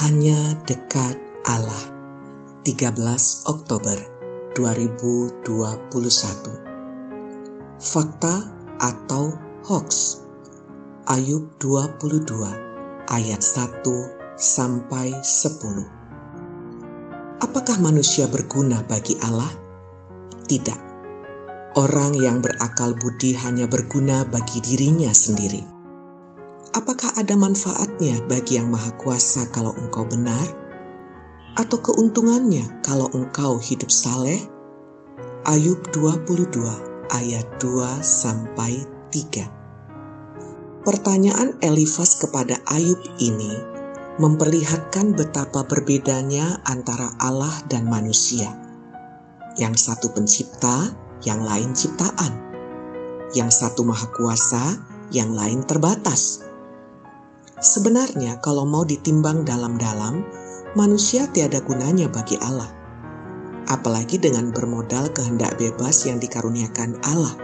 Hanya dekat Allah 13 Oktober 2021 Fakta atau hoax Ayub 22 ayat 1 sampai 10 Apakah manusia berguna bagi Allah? Tidak. Orang yang berakal budi hanya berguna bagi dirinya sendiri. Apakah ada manfaatnya bagi yang maha kuasa kalau engkau benar? Atau keuntungannya kalau engkau hidup saleh? Ayub 22 ayat 2 sampai 3. Pertanyaan Elifas kepada Ayub ini memperlihatkan betapa berbedanya antara Allah dan manusia. Yang satu pencipta, yang lain ciptaan. Yang satu maha kuasa, yang lain terbatas. Sebenarnya kalau mau ditimbang dalam-dalam, manusia tiada gunanya bagi Allah. Apalagi dengan bermodal kehendak bebas yang dikaruniakan Allah.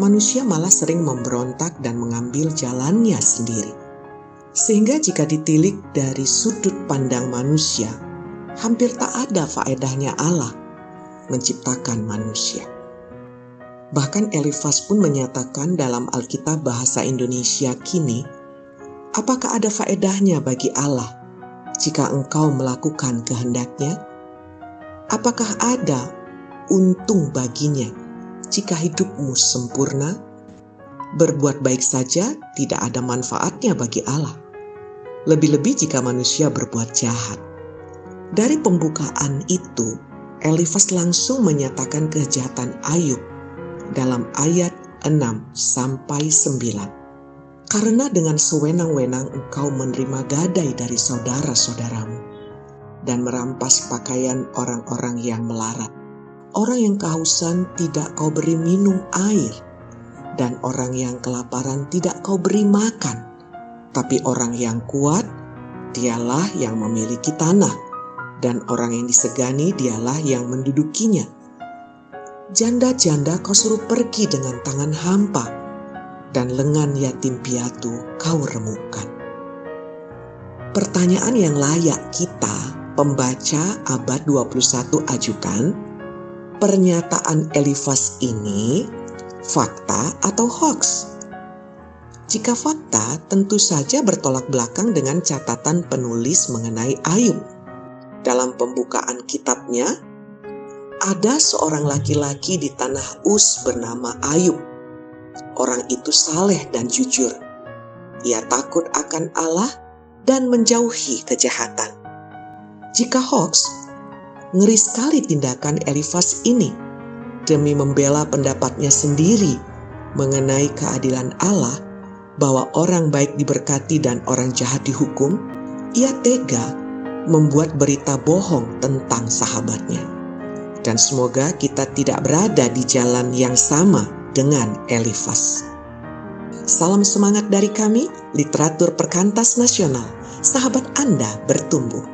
Manusia malah sering memberontak dan mengambil jalannya sendiri sehingga jika ditilik dari sudut pandang manusia, hampir tak ada faedahnya Allah menciptakan manusia. Bahkan Elifas pun menyatakan dalam Alkitab bahasa Indonesia kini, apakah ada faedahnya bagi Allah jika engkau melakukan kehendaknya? Apakah ada untung baginya jika hidupmu sempurna? Berbuat baik saja tidak ada manfaatnya bagi Allah lebih-lebih jika manusia berbuat jahat. Dari pembukaan itu, Elifas langsung menyatakan kejahatan Ayub dalam ayat 6 sampai 9. Karena dengan sewenang-wenang engkau menerima gadai dari saudara-saudaramu dan merampas pakaian orang-orang yang melarat. Orang yang kehausan tidak kau beri minum air, dan orang yang kelaparan tidak kau beri makan tapi orang yang kuat, dialah yang memiliki tanah, dan orang yang disegani dialah yang mendudukinya. Janda-janda kau suruh pergi dengan tangan hampa, dan lengan yatim piatu kau remukkan. Pertanyaan yang layak kita, pembaca abad 21 ajukan, pernyataan Elifas ini fakta atau hoax? Jika fakta tentu saja bertolak belakang dengan catatan penulis mengenai Ayub. Dalam pembukaan kitabnya, ada seorang laki-laki di tanah Us bernama Ayub. Orang itu saleh dan jujur. Ia takut akan Allah dan menjauhi kejahatan. Jika hoax, ngeri sekali tindakan Elifas ini demi membela pendapatnya sendiri mengenai keadilan Allah bahwa orang baik diberkati dan orang jahat dihukum, ia tega membuat berita bohong tentang sahabatnya. Dan semoga kita tidak berada di jalan yang sama dengan Elifas. Salam semangat dari kami, literatur perkantas nasional. Sahabat Anda bertumbuh.